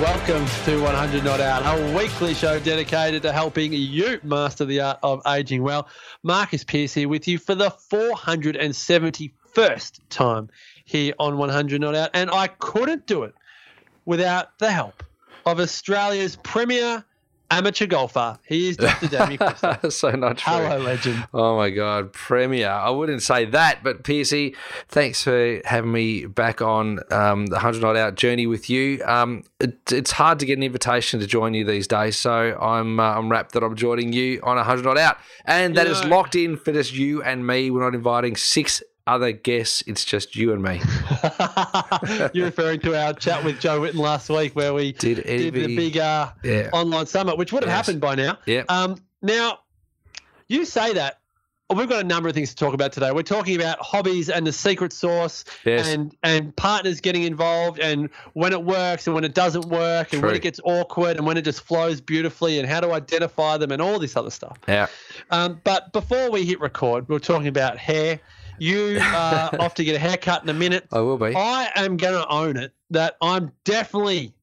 Welcome to 100 Not Out, a weekly show dedicated to helping you master the art of aging well. Marcus Pearce here with you for the 471st time here on 100 Not Out, and I couldn't do it without the help of Australia's premier amateur golfer. He is Dr. Damian Kristof. so not true. Hello, legend. Oh my God, Premier. I wouldn't say that, but Piercy, thanks for having me back on um, the 100 Not Out journey with you. Um, it, it's hard to get an invitation to join you these days, so I'm uh, I'm rapt that I'm joining you on 100 Not Out. And that You is locked in for just you and me. We're not inviting six other guests, it's just you and me. You're referring to our chat with Joe Witten last week where we Did did the big uh, Yeah. online summit, which would have Yes. happened by now. Yep. Um, now, you say that. We've got a number of things to talk about today. We're talking about hobbies and the secret sauce Yes. and, and partners getting involved and when it works and when it doesn't work and when it gets awkward and when it just flows beautifully and how to identify them and all this other stuff. Yeah. Um, but before we hit record, we are talking about hair. You are off to get a haircut in a minute. I will be. I am going to own it that I'm definitely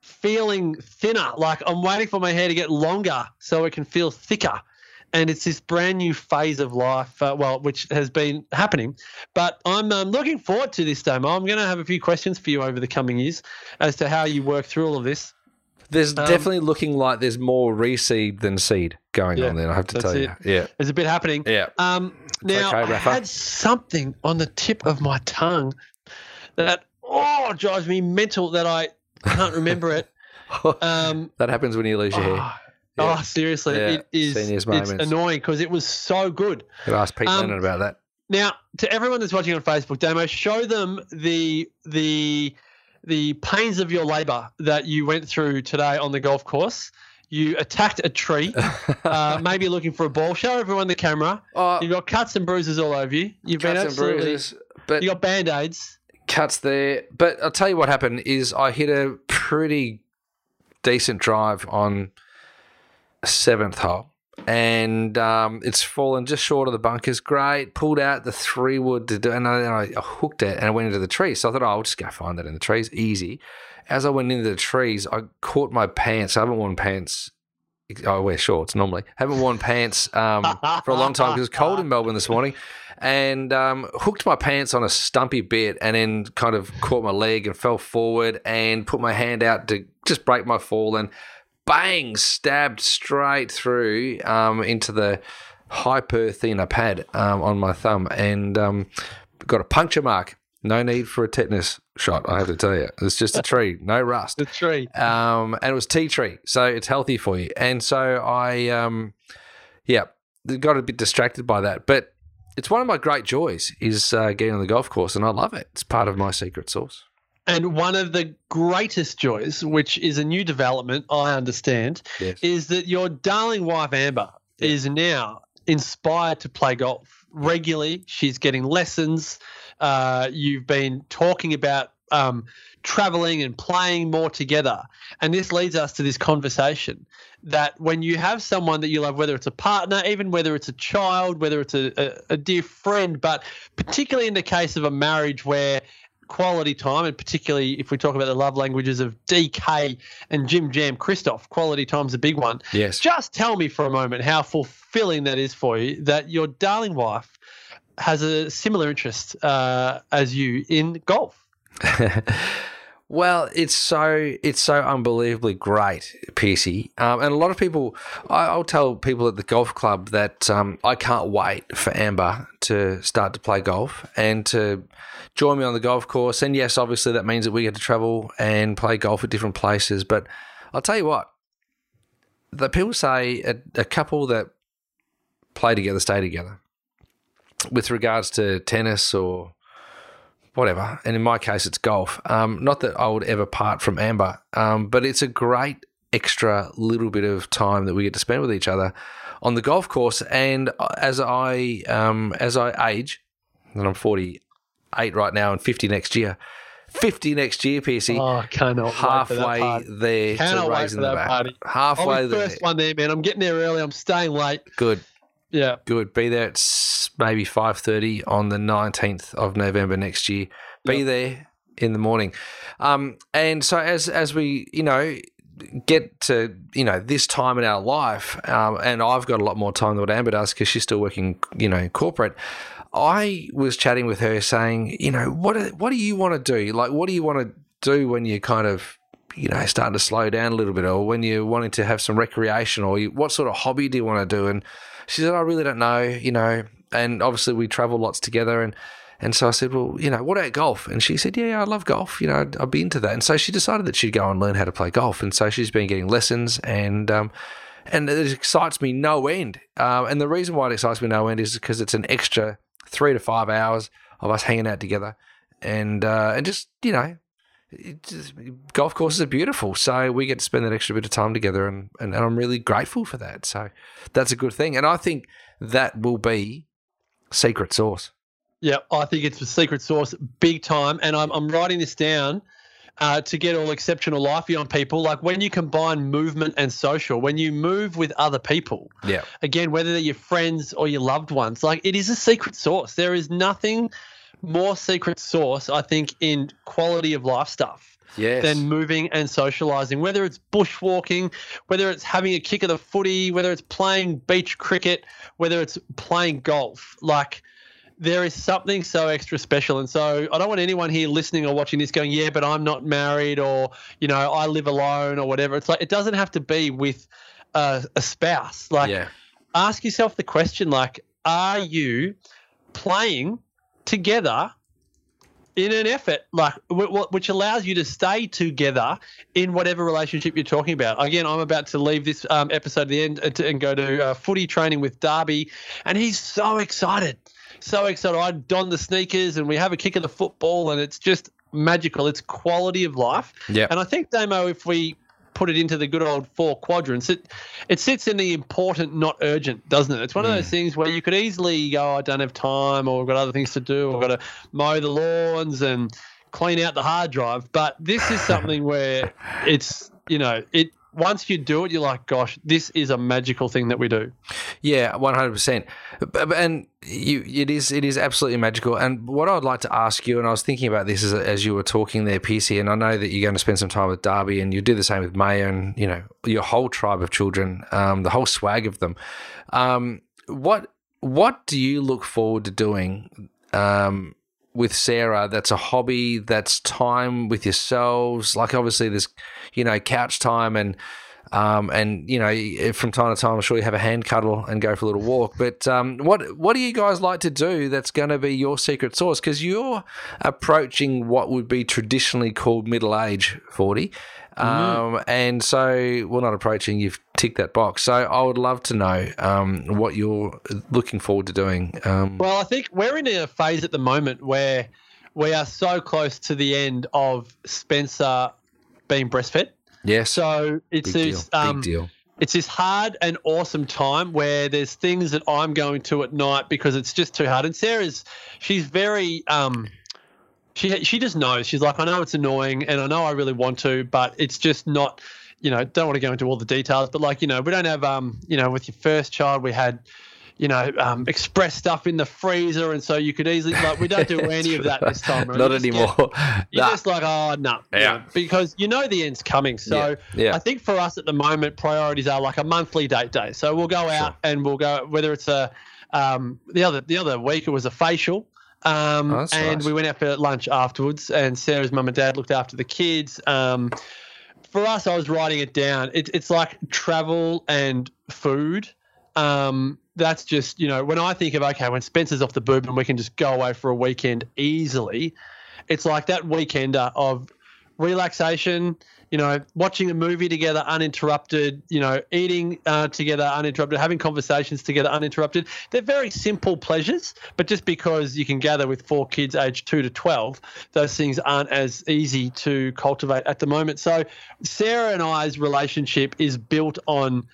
feeling thinner. Like I'm waiting for my hair to get longer so it can feel thicker. And it's this brand new phase of life, uh, well, which has been happening. But I'm um, looking forward to this, Damo. I'm going to have a few questions for you over the coming years as to how you work through all of this. There's Um, definitely looking like there's more reseed than seed going Yeah, on there, I have to tell it. you. Yeah. There's a bit happening. Yeah. Um, now, okay, I had something on the tip of my tongue that, oh, drives me mental that I can't remember it. Um, that happens when you lose your hair. Oh, Yeah. oh, seriously, Yeah, it is. It's annoying because it was so good. Could ask Pete um, Lennon about that. Now, to everyone that's watching on Facebook, Damo, show them the the the pains of your labour that you went through today on the golf course. You attacked a tree, uh, maybe looking for a ball. Show everyone the camera. Oh, You've got cuts and bruises all over you. You've been and absolutely. bruises, but You got band aids. cuts there. But I'll tell you what happened is I hit a pretty decent drive on seventh hole. And um, it's fallen just short of the bunkers. Great. Pulled out the three wood to do, and I, and I hooked it and I went into the trees. So I thought, oh, I'll just go find that in the trees. Easy. As I went into the trees, I caught my pants. I haven't worn pants. I wear shorts normally. haven't worn pants um, for a long time because it's cold in Melbourne this morning. And um, hooked my pants on a stumpy bit and then kind of caught my leg and fell forward and put my hand out to just break my fall and bang, stabbed straight through um, into the hypothenar pad um, on my thumb and um, got a puncture mark. No need for a tetanus shot, I have to tell you. It's just a tree, no rust A tree. um, and it was tea tree, so it's healthy for you. And so I, um, yeah, got a bit distracted by that, but it's one of my great joys is uh, getting on the golf course, and I love it. It's part of my secret sauce. And one of the greatest joys, which is a new development, I understand, Yes. is that your darling wife Amber is now inspired to play golf regularly. She's getting lessons. Uh, you've been talking about um, traveling and playing more together. And this leads us to this conversation that when you have someone that you love, whether it's a partner, even whether it's a child, whether it's a, a, a dear friend, but particularly in the case of a marriage where quality time, and particularly if we talk about the love languages of DK and Jim Jam Kristof, quality time's a big one. Yes. Just tell me for a moment how fulfilling that is for you that your darling wife has a similar interest uh, as you in golf. Well, it's so it's so unbelievably great, Piercy. Um, and a lot of people, I, I'll tell people at the golf club that um, I can't wait for Amber to start to play golf and to join me on the golf course. And yes, obviously that means that we get to travel and play golf at different places. But I'll tell you what, the people say a, a couple that play together stay together. With regards to tennis or whatever. And in my case, it's golf. Um, not that I would ever part from Amber, um, but it's a great extra little bit of time that we get to spend with each other on the golf course. And as I um, as I age, and I'm 48 right now and 50 next year. 50 next year, PC. Oh, cannot wait for that halfway there Cannot to wait raising the party. Halfway there. first one there, man. I'm getting there early. I'm staying late. Good, Yeah. good. Be there at maybe 5.30 on the 19th of November next year. Be Yep. there in the morning. Um, and so as as we, you know, get to, you know, this time in our life, um, and I've got a lot more time than what Amber does because she's still working, you know, corporate. I was chatting with her saying, you know, what do- what do you want to do? Like, what do you want to do when you kind of, you know, starting to slow down a little bit, or when you're wanting to have some recreation, or you, what sort of hobby do you want to do? And she said, I really don't know, you know. And obviously, we travel lots together, and and so I said, well, you know, what about golf? And she said, yeah, I love golf. You know, I'd, be into that. And so she decided that she'd go and learn how to play golf. And so she's been getting lessons, and um, and it excites me no end. Um, and the reason why it excites me no end is because it's an extra three to five hours of us hanging out together, and uh, and just you know, just, golf courses are beautiful. So we get to spend that extra bit of time together, and, and and I'm really grateful for that. So that's a good thing, and I think that will be secret sauce. Yeah, I think it's the secret sauce big time. And I'm, I'm writing this down uh, to get all exceptional lifey on people. Like when you combine movement and social, when you move with other people, Yeah, again, whether they're your friends or your loved ones, like it is a secret sauce. There is nothing more secret sauce, I think, in quality of life stuff yes, than moving and socializing, whether it's bushwalking, whether it's having a kick of the footy, whether it's playing beach cricket, whether it's playing golf. Like, there is something so extra special. And so I don't want anyone here listening or watching this going, yeah, but I'm not married or, you know, I live alone or whatever. It's like, it doesn't have to be with a, a spouse. Like, yeah, ask yourself the question like are you playing together in an effort like which allows you to stay together in whatever relationship you're talking about. Again i'm about to leave this um, episode at the end and, to, and go to uh, footy training with darby and he's so excited. So excited. I don the sneakers and we have a kick of the football and it's just magical. It's quality of life. Yeah. and I think, Damo, if we put it into the good old four quadrants, it it sits in the important, not urgent, doesn't it? It's one of those mm. things where you could easily go, oh, I don't have time, or I've got other things to do, or I've got to mow the lawns and clean out the hard drive. But this is something where it's, you know, it once you do it, you're like, gosh, this is a magical thing that we do. Yeah, one hundred percent. And you, it is, it is absolutely magical. And what I'd like to ask you, and I was thinking about this as, as you were talking there, PC, and I know that you're going to spend some time with Darby, and you do the same with Maya, and you know your whole tribe of children, um, the whole swag of them. Um, what, what do you look forward to doing? Um, with Sarah, that's a hobby, that's time with yourselves. Like obviously there's, you know, couch time and um, and you know, from time to time, I'm sure you have a hand cuddle and go for a little walk. But um, what what do you guys like to do? That's going to be your secret sauce because you're approaching what would be traditionally called middle age, forty, um, and so we're not approaching. You've ticked that box. So I would love to know um, what you're looking forward to doing. Um, Well, I think we're in a phase at the moment where we are so close to the end of Spencer being breastfed. Yes, So it's big deal. this um, big deal. it's this hard and awesome time where there's things that I'm going to at night because it's just too hard. And Sarah's she's very um she she just knows. She's like, I know it's annoying and I know I really want to, but it's just not you know, don't want to go into all the details, but like, you know, we don't have um, you know, with your first child we had you know, um, express stuff in the freezer, and so you could easily like we don't do any of that this time. right? Not You just get- anymore. you're Nah. just like, oh no, Yeah. because you know the end's coming. So Yeah, yeah. I think for us at the moment, priorities are like a monthly date day. So we'll go out and we'll go whether it's a um, the other the other week it was a facial. Um, Oh, and nice. we went out for lunch afterwards, and Sarah's mum and dad looked after the kids. Um, for us, I was writing it down. It, it's like travel and food. Um, that's just you know when I think of okay, when Spencer's off the boob and we can just go away for a weekend easily, it's like that weekender of relaxation, you know, watching a movie together uninterrupted, you know, eating uh, together uninterrupted, having conversations together uninterrupted. They're very simple pleasures, but just because you can gather with four kids aged two to 12, those things aren't as easy to cultivate at the moment. So, Sarah and I's relationship is built on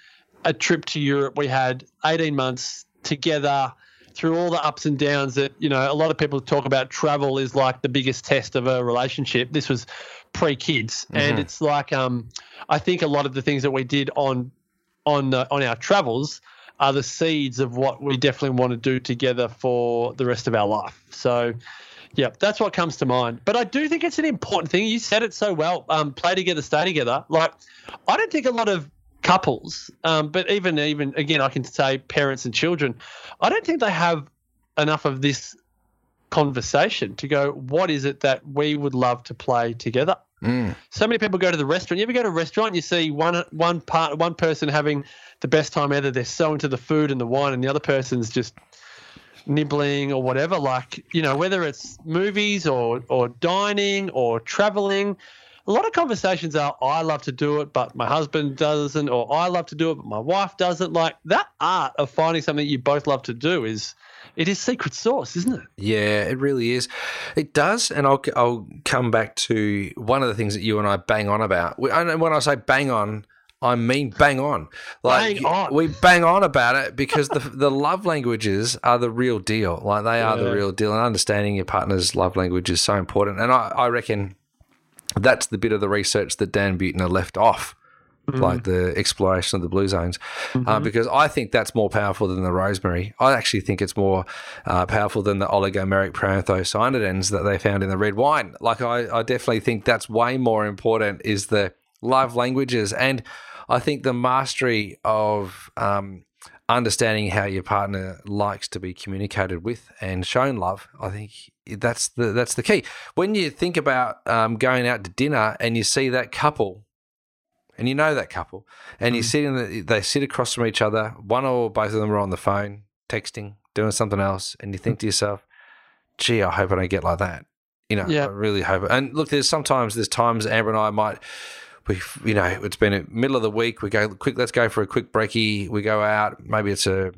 a trip to Europe. We had 18 months together through all the ups and downs that you know a lot of people talk about travel is like the biggest test of a relationship. This was pre-kids. And it's like um i think a lot of the things that we did on on uh, on our travels are the seeds of what we definitely want to do together for the rest of our life. So yeah that's what comes to mind. But i do think it's an important thing. You said it so well. Um play together stay together. Like i don't think a lot of couples um but even even again i can say parents and children I don't think they have enough of this conversation to go, what is it that we would love to play together? Mm. So many people go to the restaurant. You ever go to a restaurant and you see one one part one person having the best time ever. They're so into the food and the wine, and the other person's just nibbling or whatever. Like you know, whether it's movies or or dining or traveling. A lot of conversations are, I love to do it, but my husband doesn't, or I love to do it, but my wife doesn't. Like that art of finding something you both love to do is, it is secret sauce, isn't it? Yeah, it really is. It does, and I'll I'll come back to one of the things that you and I bang on about. We, and when I say bang on, I mean bang on. Like Bang on. we bang on about it because the the love languages are the real deal. Like they are Yeah. the real deal, and understanding your partner's love language is so important. And I, I reckon that's the bit of the research that Dan Buettner left off. Like the exploration of the blue zones, uh, because I think that's more powerful than the rosemary. I actually think it's more uh, powerful than the oligomeric proanthocyanidins that they found in the red wine. Like I, I definitely think that's way more important is the live languages, and I think the mastery of um, understanding how your partner likes to be communicated with and shown love. I think that's the that's the key. When you think about um, going out to dinner and you see that couple and you know that couple, and you sit in the, they sit across from each other. One or both of them are on the phone, texting, doing something else, and you think to yourself, "Gee, I hope I don't get like that." You know, Yeah. I really hope. And look, there's sometimes there's times Amber and I might. We, you know, it's been a middle of the week. We go quick. Let's go for a quick breaky. We go out. Maybe it's a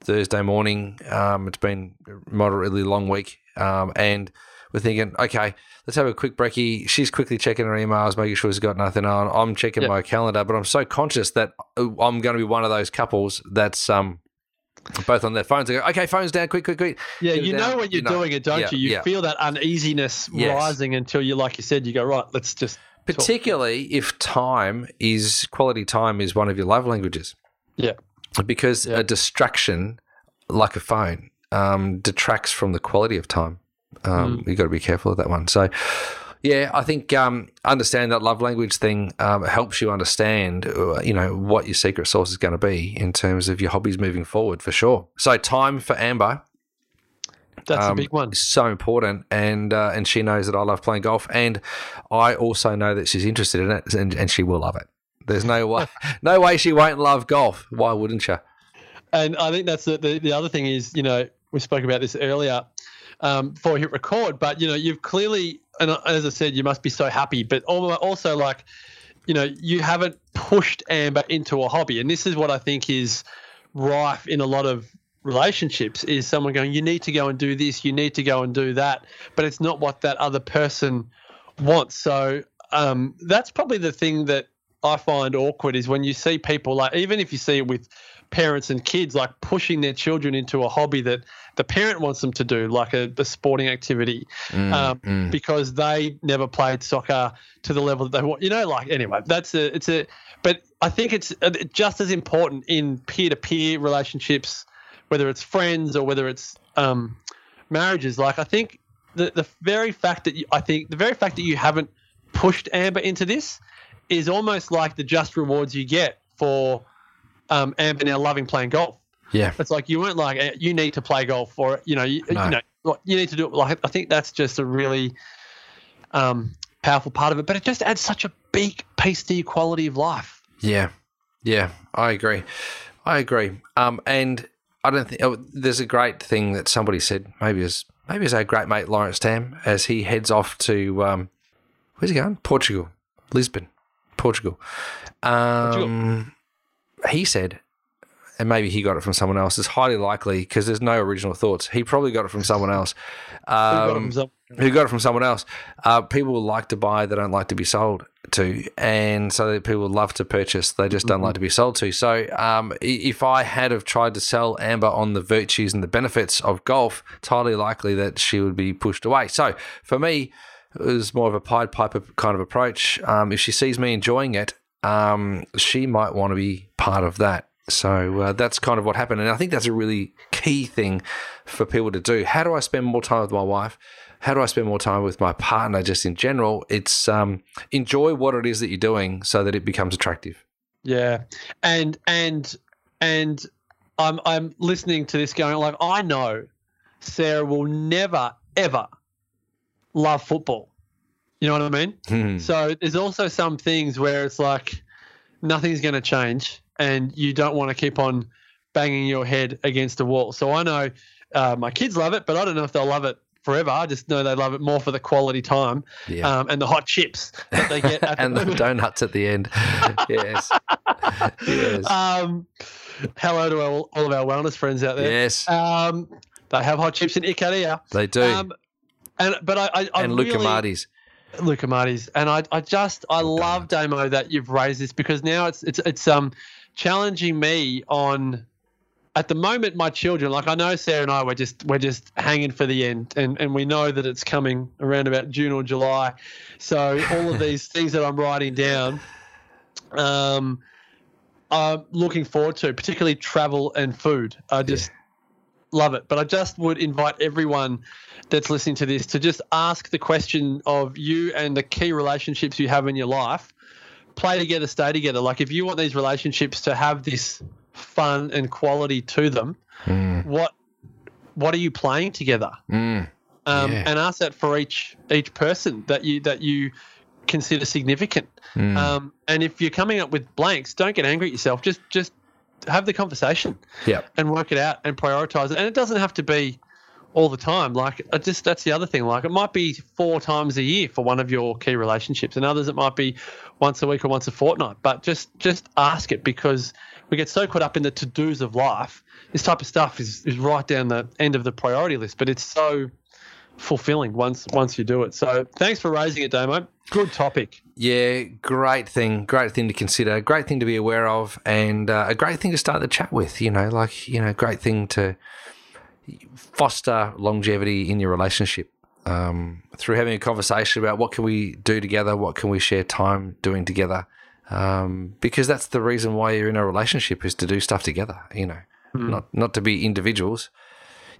Thursday morning. Um, it's been a moderately long week, um, and we're thinking, okay, let's have a quick breaky. She's quickly checking her emails, making sure she's got nothing on. I'm checking Yeah. my calendar, but I'm so conscious that uh, I'm going to be one of those couples that's um both on their phones. I go, okay, phones down, quick, quick, quick. Yeah, you know when you're You know. doing it, don't Yeah, you? You yeah. feel that uneasiness Yes. rising until you, like you said, you go right. Let's just talk." Particularly if time is quality time is one of your love languages. Yeah. because Yeah. a distraction like a phone um, detracts from the quality of time. Um, Mm. You've got to be careful of that one. So, yeah, I think um, understand that love language thing um, helps you understand, uh, you know, what your secret sauce is going to be in terms of your hobbies moving forward, for sure. So, time for Amber That's a um, big one. so important, and uh, and she knows that I love playing golf, and I also know that she's interested in it, and, and she will love it. There's no way, no way she won't love golf. Why wouldn't you? And I think that's the, the, the other thing is, you know, we spoke about this earlier um, before we hit record, but, you know, you've clearly, and as I said, you must be so happy, but also like, you know, you haven't pushed Amber into a hobby. And this is what I think is rife in a lot of relationships is someone going, you need to go and do this, you need to go and do that, but it's not what that other person wants. So um, that's probably the thing that I find awkward is when you see people like, even if you see it with parents and kids, like pushing their children into a hobby that the parent wants them to do, like a, a sporting activity, um, mm. because they never played soccer to the level that they want. You know, like anyway, that's a, it's a, but I think it's uh, just as important in peer to peer relationships, whether it's friends or whether it's um, marriages. Like I think the the very fact that you, I think the very fact that you haven't pushed Amber into this is almost like the just rewards you get for um, Amber now loving playing golf. Yeah, It's like you weren't like eh, you need to play golf or you know you, No. you know you need to do it. Like I think that's just a really um, powerful part of it, but it just adds such a big piece to your quality of life. yeah, yeah. I agree. I agree. Um, and I don't think oh, there's a great thing that somebody said. Maybe as maybe as our great mate Lawrence Tam as he heads off to um, Where's he going? Portugal, Lisbon, Portugal. Um, He said, and maybe he got it from someone else. It's highly likely because there's no original thoughts. He probably got it from someone else. Who got it Um, from who got it from someone else. Uh, people like to buy, they don't like to be sold to, and so that people love to purchase, they just don't like to be sold to. So, um, if I had have tried to sell Amber on the virtues and the benefits of golf, it's highly likely that she would be pushed away. So, for me, it was more of a Pied Piper kind of approach. Um, if she sees me enjoying it, um, she might want to be part of that. So uh, that's kind of what happened, and I think that's a really key thing for people to do. How do I spend more time with my wife? How do I spend more time with my partner? Just in general, it's um, enjoy what it is that you're doing, so that it becomes attractive. Yeah, and and and I'm I'm listening to this going like I know Sarah will never ever love football. You know what I mean? Hmm. So there's also some things where it's like nothing's going to change, and you don't want to keep on banging your head against a wall. So I know uh, my kids love it, but I don't know if they'll love it forever. I just know they love it more for the quality time Yeah. um, and the hot chips that they get at and the the donuts at the end. yes. yes. um, hello to all, all of our wellness friends out there. yes. Um, they have hot chips in Ikaria. they do. Um, and but I, I, I and really, Luca Marty's. Luca Marty's, and I, I just I love Damo that you've raised this because now it's it's it's um challenging me on at the moment my children like I know Sarah and I we're just we're just hanging for the end and and we know that it's coming around about June or July, so all of these things that I'm writing down, um, I'm looking forward to particularly travel and food. I just love it. But I just would invite everyone that's listening to this to just ask the question of you and the key relationships you have in your life. Play together, stay together. Like if you want these relationships to have this fun and quality to them, Mm, what what are you playing together? mm, Um, Yeah. And ask that for each each person that you that you consider significant. mm. Um, and if you're coming up with blanks, don't get angry at yourself. Just just have the conversation yep. and work it out and prioritize it. And it doesn't have to be all the time. Like it just that's the other thing. Like it might be four times a year for one of your key relationships, and others it might be once a week or once a fortnight. But just just ask it because we get so caught up in the to dos of life. This type of stuff is is right down the end of the priority list, but it's so fulfilling once once you do it. So thanks for raising it, Damo. Good topic. Yeah, great thing, great thing to consider, great thing to be aware of, and uh, a great thing to start the chat with. You know, like you know, great thing to foster longevity in your relationship um, through having a conversation about what can we do together, what can we share time doing together, um, because that's the reason why you're in a relationship is to do stuff together. You know, not not to be individuals.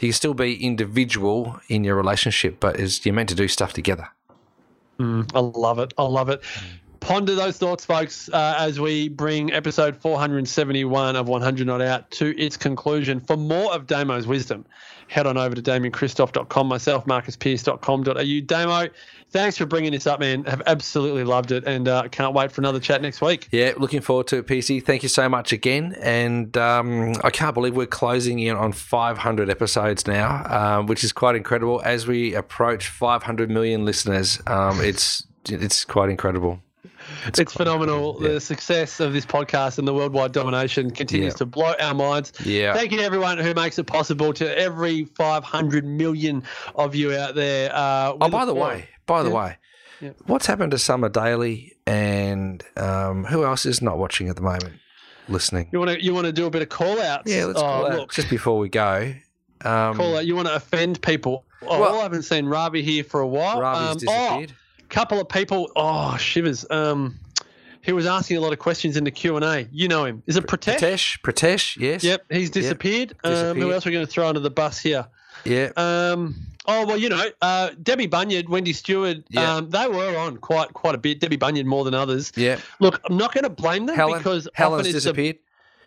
You can still be individual in your relationship, but is you're meant to do stuff together. I love it. I love it. Ponder those thoughts, folks, uh, as we bring episode 471 of 100 Not Out to its conclusion. For more of Damo's wisdom, head on over to DamianKristof.com, myself, MarcusPearce.com.au. Damo, thanks for bringing this up, man. Have absolutely loved it and uh, can't wait for another chat next week. Yeah, looking forward to it, PC. Thank you so much again. And um, I can't believe we're closing in on 500 episodes now, um, which is quite incredible. As we approach 500 million listeners, um, it's it's quite incredible. It's, phenomenal. The success of this podcast and the worldwide domination continues Yeah. to blow our minds. Yeah. Thank you to everyone who makes it possible. To every 500 million of you out there. Uh, Oh, by the way, by the Yeah. way, Yeah. what's happened to Summer Daily and um, who else is not watching at the moment? Listening. You want to you want to do a bit of call outs? Yeah, let's oh, call out Look, just before we go. Um, call out. You want to offend people? Oh, Well- I haven't seen Ravi here for a while. Ravi's Um, disappeared. Oh, couple of people. Oh, shivers. Um, he was asking a lot of questions in the Q and A. You know him? Is it Pratesh? Pratesh, Pratesh, yes. Yep, he's disappeared. Um, disappeared. who else are we going to throw under the bus here? Yeah. Um, oh well, you know, uh, Debbie Bunyard, Wendy Stewart, Yeah. um, they were on quite quite a bit. Debbie Bunyard more than others. yeah. Look, I'm not going to blame them Helen, because Helen's disappeared.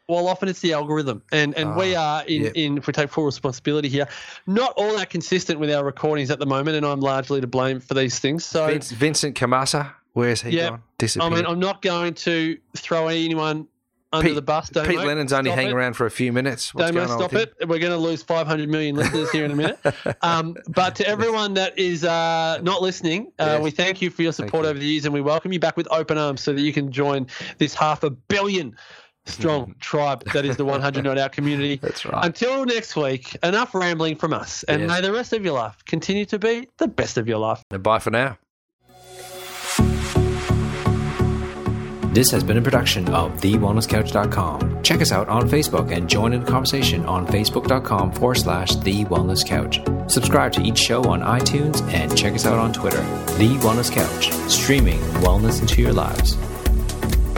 Well, often it's the algorithm, and and we Ah, are in, yep. in if we take full responsibility here, not all that consistent with our recordings at the moment, and I'm largely to blame for these things. So Vince, Vincent Kamasa, where's he Yeah. gone? I mean, I'm not going to throw anyone under Pete- the bus. Damo. Pete Lennon's only hanging it. around for a few minutes. What's Damo, stop it. We're going to lose 500 million listeners here in a minute. Um, but to everyone that is uh, not listening, uh, Yes. we thank you for your support you. over the years and we welcome you back with open arms so that you can join this half a billion strong tribe that is the 100 Not Out community. That's right. Until next week, enough rambling from us. And Yes. may the rest of your life continue to be the best of your life. And bye for now. This has been a production of TheWellnessCouch.com. Check us out on Facebook and join in the conversation on Facebook.com forward slash The Wellness Couch. Subscribe to each show on iTunes and check us out on Twitter. The Wellness Couch, streaming wellness into your lives.